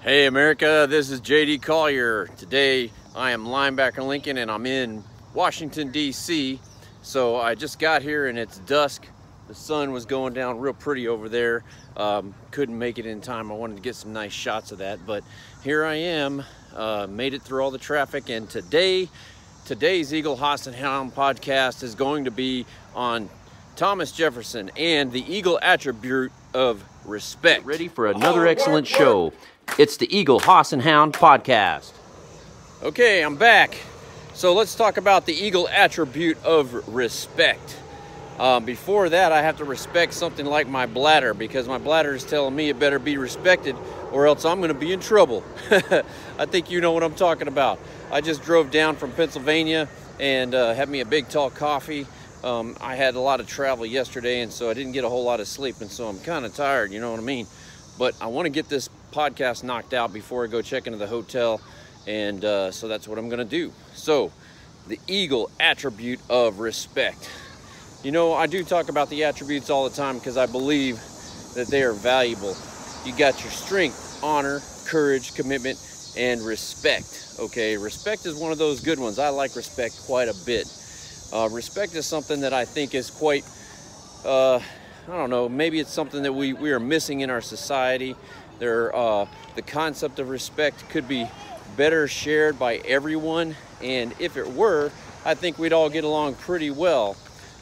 Hey America, this is JD Collier. Today I am linebacker Lincoln and I'm in Washington DC. So I just got here and it's dusk. The sun was going down real pretty over there. Um, couldn't make it in time. I wanted to get some nice shots of that, but here I am. Uh, made it through all the traffic and today, today's Eagle Hoss and Hound podcast is going to be on Thomas Jefferson and the Eagle attribute of respect. Ready for another excellent show. It's the Eagle Hoss and Hound podcast. Okay, I'm back. So let's talk about the Eagle attribute of respect. Um, before that, I have to respect something like my bladder because my bladder is telling me it better be respected or else I'm going to be in trouble. I think you know what I'm talking about. I just drove down from Pennsylvania and uh, had me a big tall coffee. Um, I had a lot of travel yesterday and so I didn't get a whole lot of sleep and so I'm kind of tired, you know what I mean? But I want to get this podcast knocked out before I go check into the hotel. And uh, so that's what I'm going to do. So, the eagle attribute of respect. You know, I do talk about the attributes all the time because I believe that they are valuable. You got your strength, honor, courage, commitment, and respect. Okay, respect is one of those good ones. I like respect quite a bit. Uh, respect is something that I think is quite, uh, I don't know, maybe it's something that we, we are missing in our society. There, uh, the concept of respect could be better shared by everyone, and if it were, I think we'd all get along pretty well.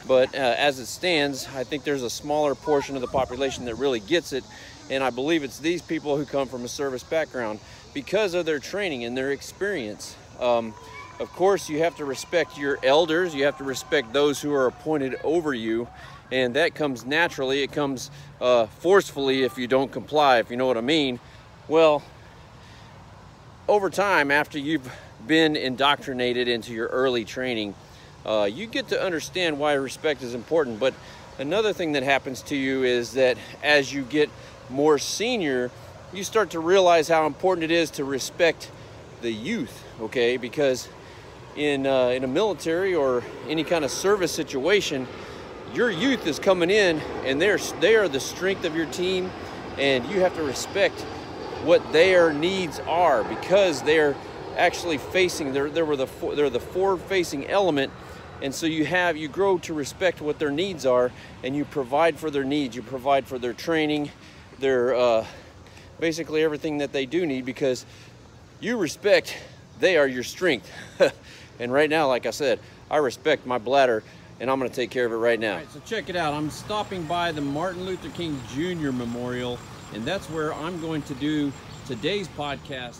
But uh, as it stands, I think there's a smaller portion of the population that really gets it, and I believe it's these people who come from a service background because of their training and their experience. Um, of course, you have to respect your elders, you have to respect those who are appointed over you, and that comes naturally. It comes uh, forcefully if you don't comply, if you know what I mean. Well, over time, after you've been indoctrinated into your early training, uh, you get to understand why respect is important. But another thing that happens to you is that as you get more senior, you start to realize how important it is to respect the youth, okay? Because in, uh, in a military or any kind of service situation, your youth is coming in and they're they are the strength of your team and you have to respect what their needs are because they're actually facing they're, they were the they're the forward facing element and so you have you grow to respect what their needs are and you provide for their needs. You provide for their training their uh, basically everything that they do need because you respect they are your strength. And right now like i said i respect my bladder and I'm going to take care of it right now. so check it out. I'm stopping by the Martin Luther King Jr. Memorial, and that's where I'm going to do today's podcast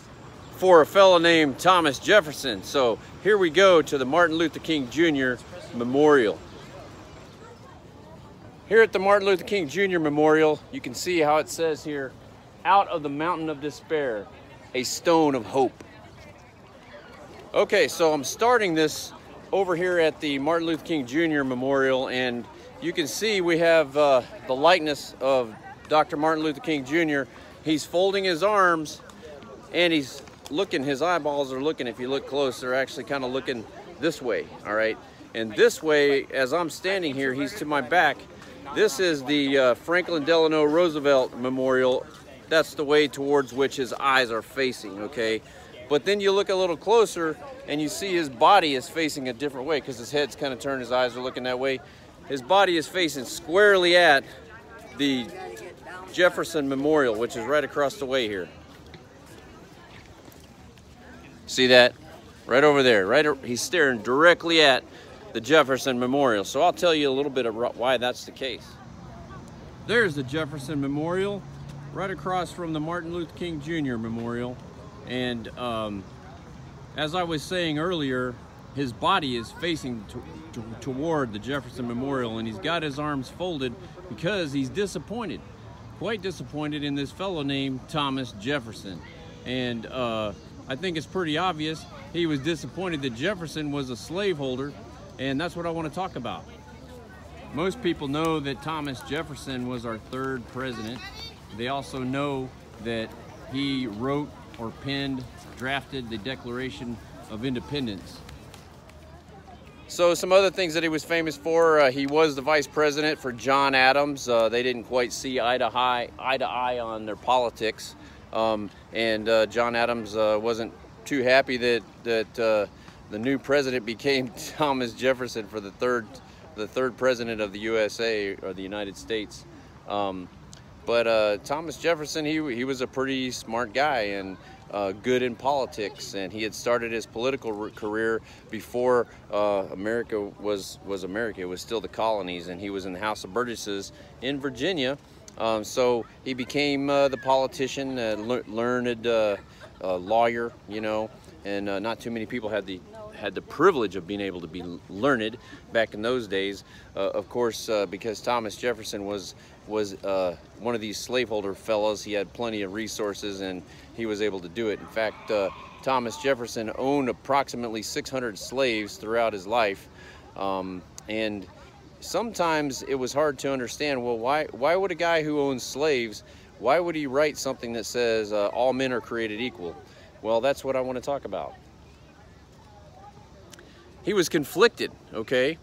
for a fellow named Thomas Jefferson. So here we go to the Martin Luther King Jr. Memorial. Here at the Martin Luther King Jr. Memorial, you can see how it says here, out of the mountain of despair, a stone of hope. Okay, so I'm starting this over here at the Martin Luther King Jr. Memorial and you can see we have uh, the likeness of Dr. Martin Luther King Jr. He's folding his arms and he's looking, his eyeballs are looking, if you look close, they're actually kind of looking this way, all right? And this way, as I'm standing here, he's to my back. This is the uh, Franklin Delano Roosevelt Memorial. That's the way towards which his eyes are facing, okay? But then you look a little closer and you see his body is facing a different way because his head's kind of turned, his eyes are looking that way. His body is facing squarely at the Jefferson Memorial, which is right across the way here. See that? Right over there, right? He's staring directly at the Jefferson Memorial. So I'll tell you a little bit of why that's the case. There's the Jefferson Memorial, right across from the Martin Luther King Jr. Memorial. And um, as I was saying earlier, his body is facing to, to, toward the Jefferson Memorial and he's got his arms folded because he's disappointed, quite disappointed in this fellow named Thomas Jefferson. And uh, I think it's pretty obvious he was disappointed that Jefferson was a slaveholder and that's what I want to talk about. Most people know that Thomas Jefferson was our third president. They also know that he wrote or penned, drafted the Declaration of Independence. So some other things that he was famous for, uh, he was the vice president for John Adams. Uh, they didn't quite see eye to eye, eye to eye on their politics. Um, and uh, John Adams uh, wasn't too happy that that uh, the new president became Thomas Jefferson for the third the third president of the USA or the United States. Um, but uh, Thomas Jefferson, he he was a pretty smart guy and. Uh, good in politics, and he had started his political career before uh, America was was America. It was still the colonies, and he was in the House of Burgesses in Virginia. Um, so he became uh, the politician, uh, learned uh, lawyer, you know, and uh, not too many people had the had the privilege of being able to be learned back in those days. Uh, of course, uh, because Thomas Jefferson was was uh, one of these slaveholder fellows, he had plenty of resources and he was able to do it. In fact, uh, Thomas Jefferson owned approximately 600 slaves throughout his life, um, and sometimes it was hard to understand. Well, why why would a guy who owns slaves why would he write something that says uh, all men are created equal? Well, that's what I want to talk about. He was conflicted, okay?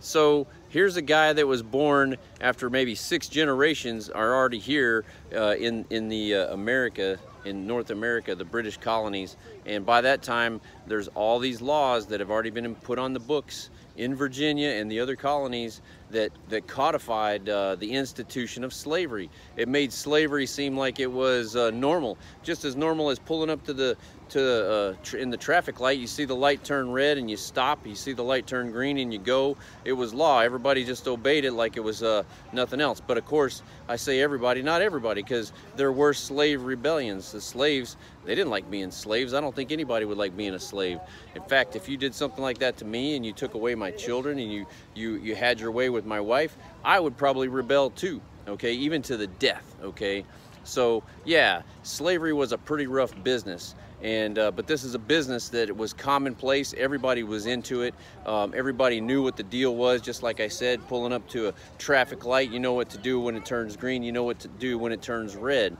So here's a guy that was born after maybe six generations are already here uh, in, in the uh, America, in North America, the British colonies. And by that time, there's all these laws that have already been put on the books in Virginia and the other colonies that, that codified uh, the institution of slavery. It made slavery seem like it was uh, normal, just as normal as pulling up to the to uh, in the traffic light. You see the light turn red and you stop. You see the light turn green and you go. It was law. Everybody just obeyed it like it was uh, nothing else. But of course, I say everybody, not everybody, because there were slave rebellions. The slaves, they didn't like being slaves. I don't think anybody would like being a slave. In fact, if you did something like that to me and you took away my children and you you you had your way with my wife, I would probably rebel too. Okay, even to the death. Okay. So yeah, slavery was a pretty rough business. And uh, but this is a business that it was commonplace. Everybody was into it. Um, everybody knew what the deal was. Just like I said, pulling up to a traffic light, you know what to do when it turns green. You know what to do when it turns red.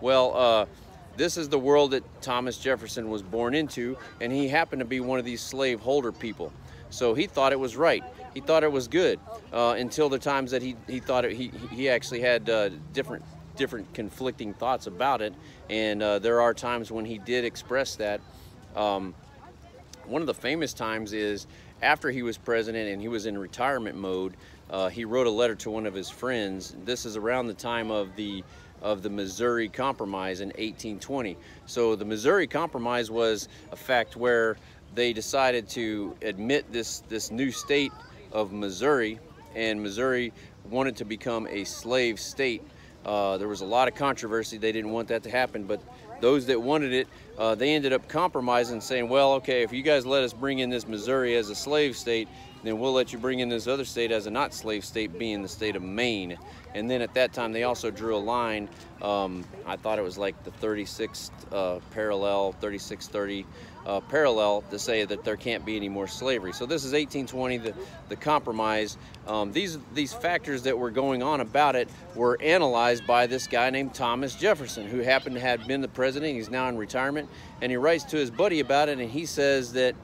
Well, uh, this is the world that Thomas Jefferson was born into, and he happened to be one of these slave holder people. So he thought it was right. He thought it was good uh, until the times that he, he thought it, he, he actually had uh, different different conflicting thoughts about it. And uh, there are times when he did express that. Um, one of the famous times is after he was president and he was in retirement mode, uh, he wrote a letter to one of his friends. This is around the time of the of the Missouri Compromise in 1820. So the Missouri Compromise was a fact where they decided to admit this this new state of Missouri, and Missouri wanted to become a slave state uh, there was a lot of controversy. They didn't want that to happen, but those that wanted it, uh, they ended up compromising, saying, well, okay, if you guys let us bring in this Missouri as a slave state, then we'll let you bring in this other state as a not slave state, being the state of Maine. And then at that time, they also drew a line. Um, I thought it was like the 36th uh, parallel, 3630 uh, parallel to say that there can't be any more slavery. So this is 1820, the, the compromise. Um, these, these factors that were going on about it were analyzed by this guy named Thomas Jefferson, who happened to have been the president. He's now in retirement. And he writes to his buddy about it, and he says that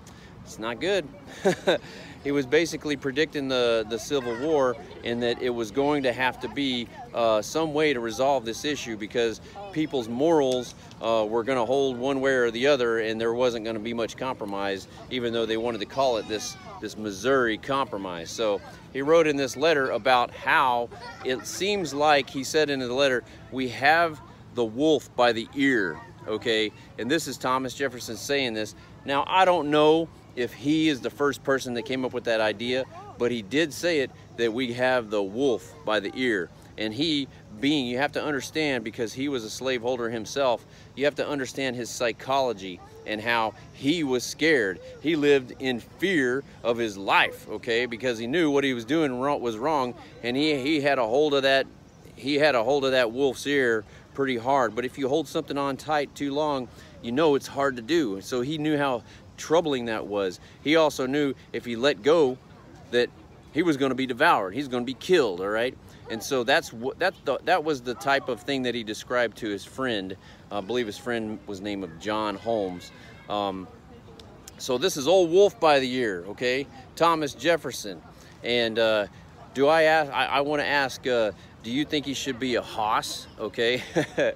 it's not good. he was basically predicting the, the Civil War and that it was going to have to be uh, some way to resolve this issue because people's morals uh, were going to hold one way or the other and there wasn't going to be much compromise even though they wanted to call it this, this Missouri Compromise. So he wrote in this letter about how it seems like, he said in the letter, we have the wolf by the ear, okay? And this is Thomas Jefferson saying this. Now, I don't know if he is the first person that came up with that idea, but he did say it that we have the wolf by the ear. And he being, you have to understand because he was a slaveholder himself, you have to understand his psychology and how he was scared. He lived in fear of his life, okay, because he knew what he was doing was wrong and he, he had a hold of that he had a hold of that wolf's ear pretty hard. But if you hold something on tight too long, you know it's hard to do. So he knew how troubling that was. He also knew if he let go that he was going to be devoured. He's going to be killed, all right? And so that's what that that was the type of thing that he described to his friend. I believe his friend was named of John Holmes. Um, so this is old wolf by the year, okay? Thomas Jefferson. And uh, do I ask, I, I want to ask, uh, do you think he should be a hoss, okay?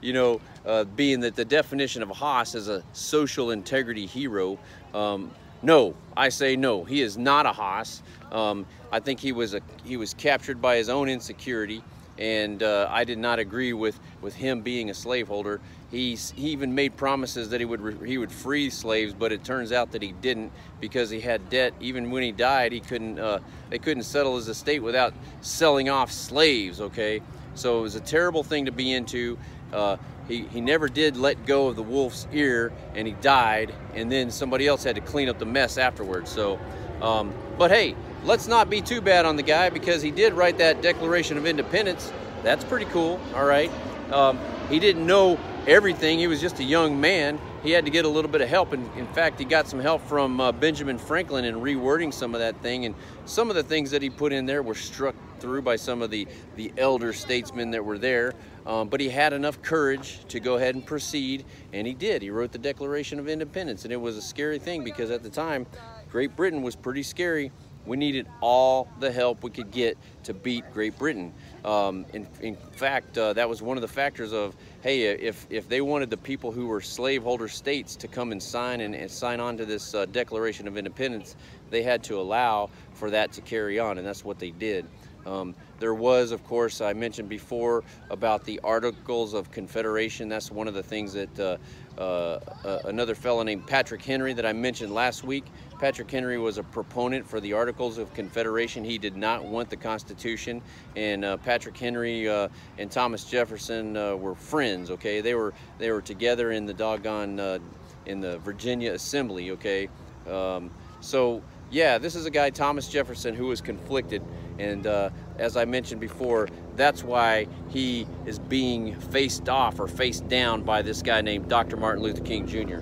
you know, uh, being that the definition of a hoss is a social integrity hero. Um, no, I say no. He is not a hoss. Um, I think he was a he was captured by his own insecurity, and uh, I did not agree with with him being a slaveholder. He's, he even made promises that he would he would free slaves, but it turns out that he didn't because he had debt. Even when he died, he couldn't uh, they couldn't settle his estate without selling off slaves. Okay, so it was a terrible thing to be into. Uh, he, he never did let go of the wolf's ear and he died and then somebody else had to clean up the mess afterwards. So um, but hey let's not be too bad on the guy because he did write that declaration of independence. That's pretty cool all right? Um, he didn't know everything. He was just a young man. He had to get a little bit of help and in fact he got some help from uh, benjamin franklin in rewording some of that thing and some of the things that he put in there were struck through by some of the the elder statesmen that were there um, but he had enough courage to go ahead and proceed, and he did. He wrote the Declaration of Independence, and it was a scary thing because at the time, Great Britain was pretty scary. We needed all the help we could get to beat Great Britain. Um, in, in, fact, uh, that was one of the factors of, hey, if, if they wanted the people who were slaveholder states to come and sign and, and sign on to this uh, Declaration of Independence, they had to allow for that to carry on, and that's what they did. Um, there was, of course, I mentioned before about the Articles of Confederation. That's one of the things that uh, uh, uh, another fellow named Patrick Henry that I mentioned last week. Patrick Henry was a proponent for the Articles of Confederation. He did not want the Constitution, and uh, Patrick Henry uh, and Thomas Jefferson uh, were friends. Okay, they were they were together in the doggone in the Virginia Assembly. Okay, um, so yeah, this is a guy Thomas Jefferson who was conflicted and uh, as I mentioned before, that's why he is being faced off or faced down by this guy named Dr. Martin Luther King Jr.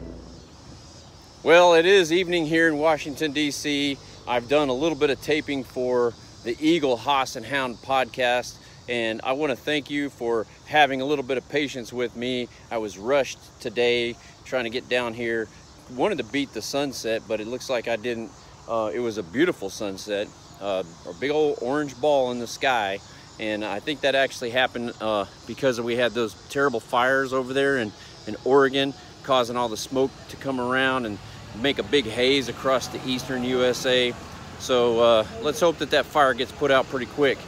Well, it is evening here in Washington, D.C. I've done a little bit of taping for the Eagle Hoss and Hound podcast, and I want to thank you for having a little bit of patience with me. I was rushed today trying to get down here. Wanted to beat the sunset, but it looks like I didn't. Uh, it was a beautiful sunset uh, a big old orange ball in the sky. And I think that actually happened uh, because we had those terrible fires over there in, in Oregon, causing all the smoke to come around and make a big haze across the eastern USA. So uh, let's hope that that fire gets put out pretty quick.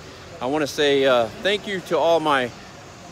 I want to say uh, thank you to all my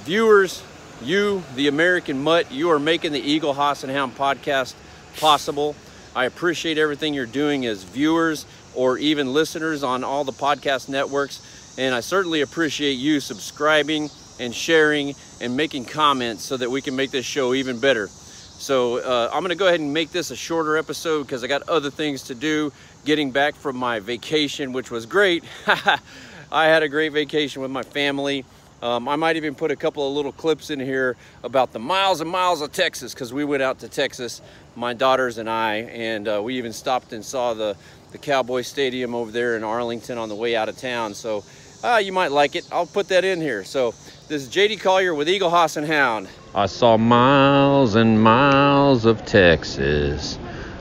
viewers, you, the American Mutt. You are making the Eagle Hoss and Hound podcast possible. I appreciate everything you're doing as viewers or even listeners on all the podcast networks. And I certainly appreciate you subscribing and sharing and making comments so that we can make this show even better. So uh, I'm going to go ahead and make this a shorter episode because I got other things to do. Getting back from my vacation, which was great. I had a great vacation with my family. Um, I might even put a couple of little clips in here about the miles and miles of Texas because we went out to Texas, my daughters and I, and uh, we even stopped and saw the the Cowboy Stadium over there in Arlington on the way out of town. So uh, you might like it. I'll put that in here. So this is JD Collier with Eagle Hoss and Hound. I saw miles and miles of Texas,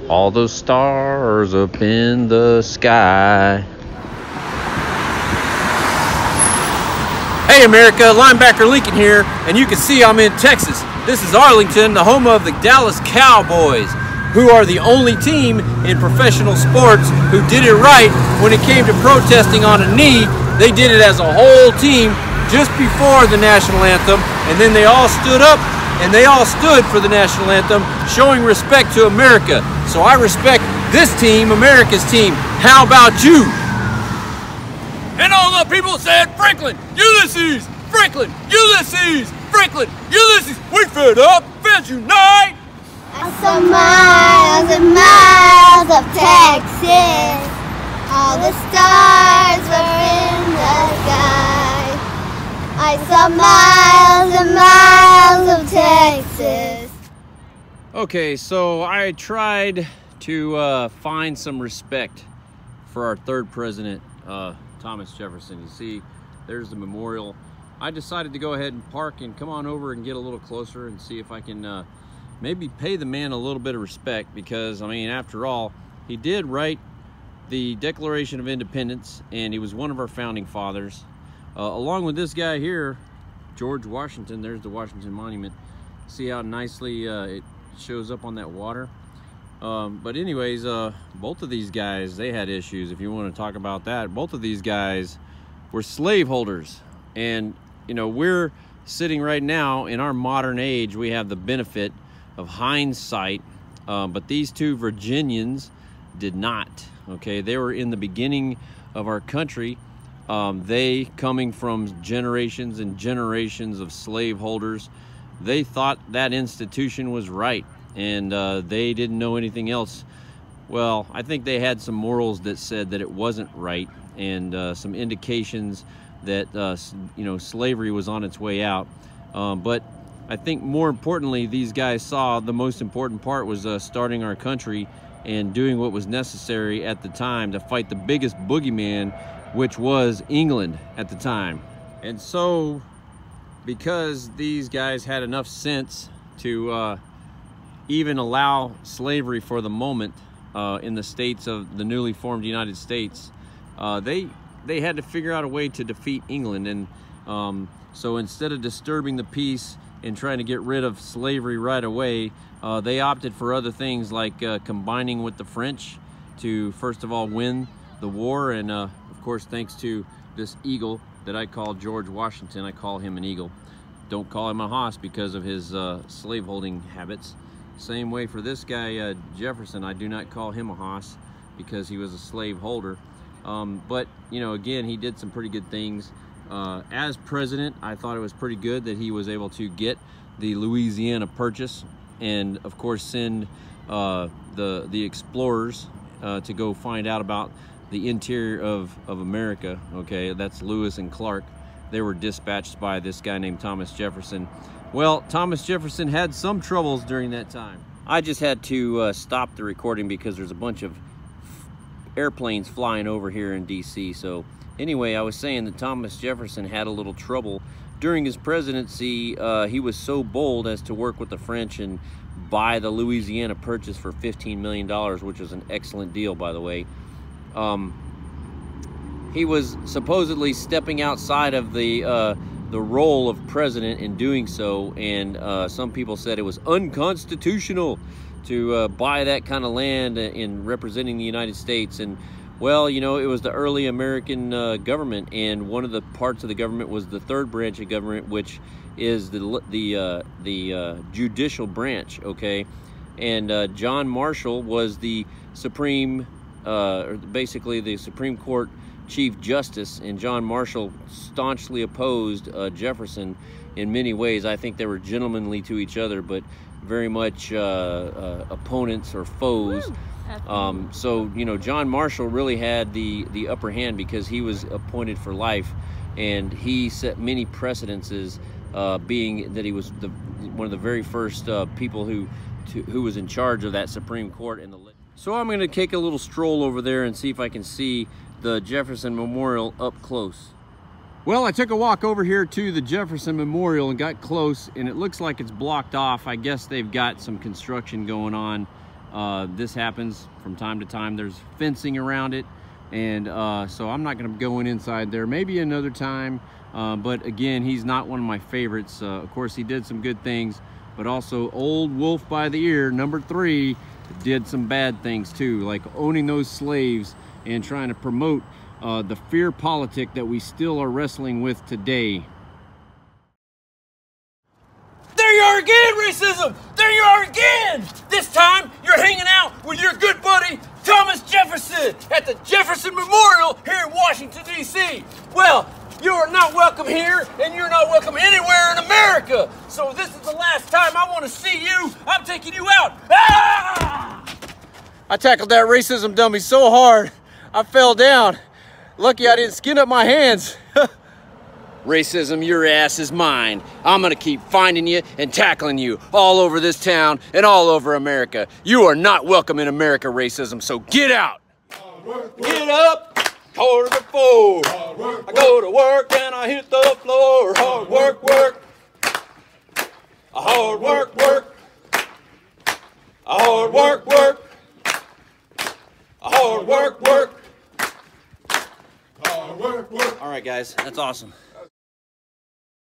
all those stars up in the sky. Hey America, linebacker Lincoln here, and you can see I'm in Texas. This is Arlington, the home of the Dallas Cowboys who are the only team in professional sports who did it right when it came to protesting on a knee. They did it as a whole team just before the national anthem, and then they all stood up and they all stood for the national anthem, showing respect to America. So I respect this team, America's team. How about you? And all the people said, Franklin, Ulysses, Franklin, Ulysses, Franklin, Ulysses, we fed up, fans unite! I saw miles and miles of Texas. All the stars were in the sky. I saw miles and miles of Texas. Okay, so I tried to uh, find some respect for our third president, uh, Thomas Jefferson. You see, there's the memorial. I decided to go ahead and park and come on over and get a little closer and see if I can uh, maybe pay the man a little bit of respect because, I mean, after all, he did write the Declaration of Independence and he was one of our founding fathers. Uh, along with this guy here, George Washington, there's the Washington Monument. See how nicely uh, it shows up on that water? Um, but anyways, uh, both of these guys, they had issues. If you want to talk about that, both of these guys were slaveholders. And, you know, we're sitting right now in our modern age, we have the benefit of hindsight. Uh, but these two Virginians did not. Okay, they were in the beginning of our country. Um, they, coming from generations and generations of slaveholders, they thought that institution was right and uh, they didn't know anything else. Well, I think they had some morals that said that it wasn't right, and uh, some indications that uh, you know slavery was on its way out. Um, but I think more importantly, these guys saw the most important part was uh, starting our country and doing what was necessary at the time to fight the biggest boogeyman, which was England at the time. And so, because these guys had enough sense to uh, even allow slavery for the moment uh, in the states of the newly formed United States, uh, they they had to figure out a way to defeat England. And um, so instead of disturbing the peace and trying to get rid of slavery right away, uh, they opted for other things like uh, combining with the French to first of all win the war. And uh, of course, thanks to this eagle that I call George Washington, I call him an eagle. Don't call him a hoss because of his uh, slaveholding habits. Same way for this guy, uh, Jefferson, I do not call him a hoss because he was a slave holder. Um, but, you know, again, he did some pretty good things. Uh, as president, I thought it was pretty good that he was able to get the Louisiana Purchase and, of course, send uh, the, the explorers uh, to go find out about the interior of, of America. Okay, that's Lewis and Clark. They were dispatched by this guy named Thomas Jefferson. Well, Thomas Jefferson had some troubles during that time. I just had to uh, stop the recording because there's a bunch of airplanes flying over here in DC. So anyway, I was saying that Thomas Jefferson had a little trouble during his presidency. Uh, he was so bold as to work with the French and buy the Louisiana Purchase for $15 million, which was an excellent deal, by the way. Um, he was supposedly stepping outside of the uh, the role of president in doing so, and uh, some people said it was unconstitutional to uh, buy that kind of land in representing the United States. And well, you know, it was the early American uh, government, and one of the parts of the government was the third branch of government, which is the the uh, the uh, judicial branch. Okay, and uh, John Marshall was the supreme, basically the Supreme Court Chief Justice and John Marshall staunchly opposed uh, Jefferson in many ways. I think they were gentlemanly to each other, but very much uh, uh, opponents or foes. Um, so you know, John Marshall really had the the upper hand because he was appointed for life, and he set many precedences, uh, being that he was the one of the very first uh, people who to, who was in charge of that Supreme Court in the. So I'm going to take a little stroll over there and see if I can see the Jefferson Memorial up close. Well, I took a walk over here to the Jefferson Memorial and got close and it looks like it's blocked off. I guess they've got some construction going on. Uh, this happens from time to time. There's fencing around it. And uh, so I'm not gonna go in inside there. Maybe another time. Uh, but again, he's not one of my favorites. Uh, of course, he did some good things, but also old wolf by the ear, number three, did some bad things too, like owning those slaves and trying to promote uh, the fear politic that we still are wrestling with today. There you are again, racism! There you are again! This time, you're hanging out with your good buddy, Thomas Jefferson, at the Jefferson Memorial here in Washington, D.C. Well, you are not welcome here, and you're not welcome anywhere in America. So this is the last time I want to see you. I'm taking you out. Ah! I tackled that racism dummy so hard. I fell down. Lucky I didn't skin up my hands. Racism, your ass is mine. I'm gonna keep finding you and tackling you all over this town and all over America. You are not welcome in America, racism, so get out! Get up, toward the floor. I go to work and I hit the floor. Hard work, work. A hard work, work. A hard work, work. A hard work, work. All right, guys, that's awesome.